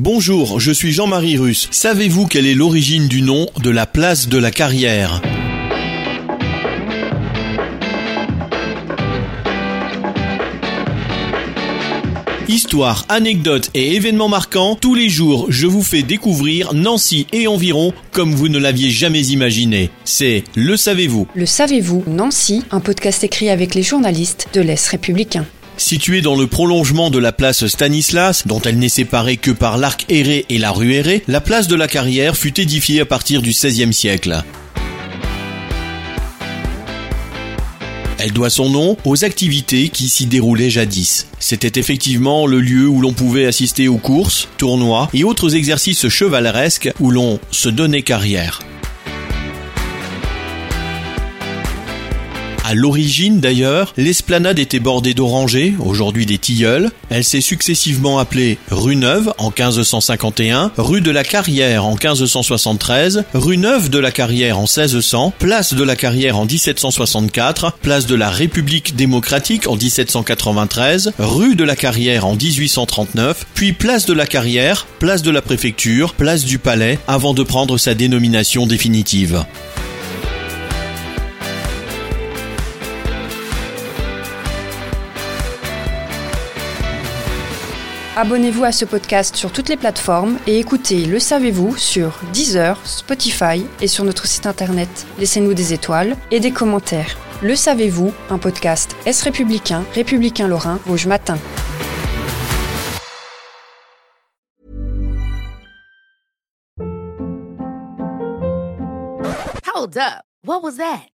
Bonjour, je suis Jean-Marie Russe. Savez-vous quelle est l'origine du nom de la place de la carrière? Histoire, anecdotes et événements marquants, tous les jours je vous fais découvrir Nancy et environ comme vous ne l'aviez jamais imaginé. C'est Le Savez-vous Le savez-vous, Nancy, un podcast écrit avec les journalistes de l'Est républicain. Située dans le prolongement de la place Stanislas, dont elle n'est séparée que par l'arc Héré et la rue Héré, la place de la Carrière fut édifiée à partir du XVIe siècle. Elle doit son nom aux activités qui s'y déroulaient jadis. C'était effectivement le lieu où l'on pouvait assister aux courses, tournois et autres exercices chevaleresques où l'on se donnait carrière. À l'origine d'ailleurs, l'esplanade était bordée d'orangers, aujourd'hui des tilleuls. Elle s'est successivement appelée rue Neuve en 1551, rue de la Carrière en 1573, rue Neuve de la Carrière en 1600, place de la Carrière en 1764, place de la République démocratique en 1793, rue de la Carrière en 1839, puis place de la Carrière, place de la préfecture, place du Palais, avant de prendre sa dénomination définitive. Abonnez-vous à ce podcast sur toutes les plateformes et écoutez Le Savez-vous sur Deezer, Spotify et sur notre site internet. Laissez-nous des étoiles et des commentaires. Le Savez-vous, un podcast Est républicain, républicain lorrain, Rouge Matin. Hold up. What was that?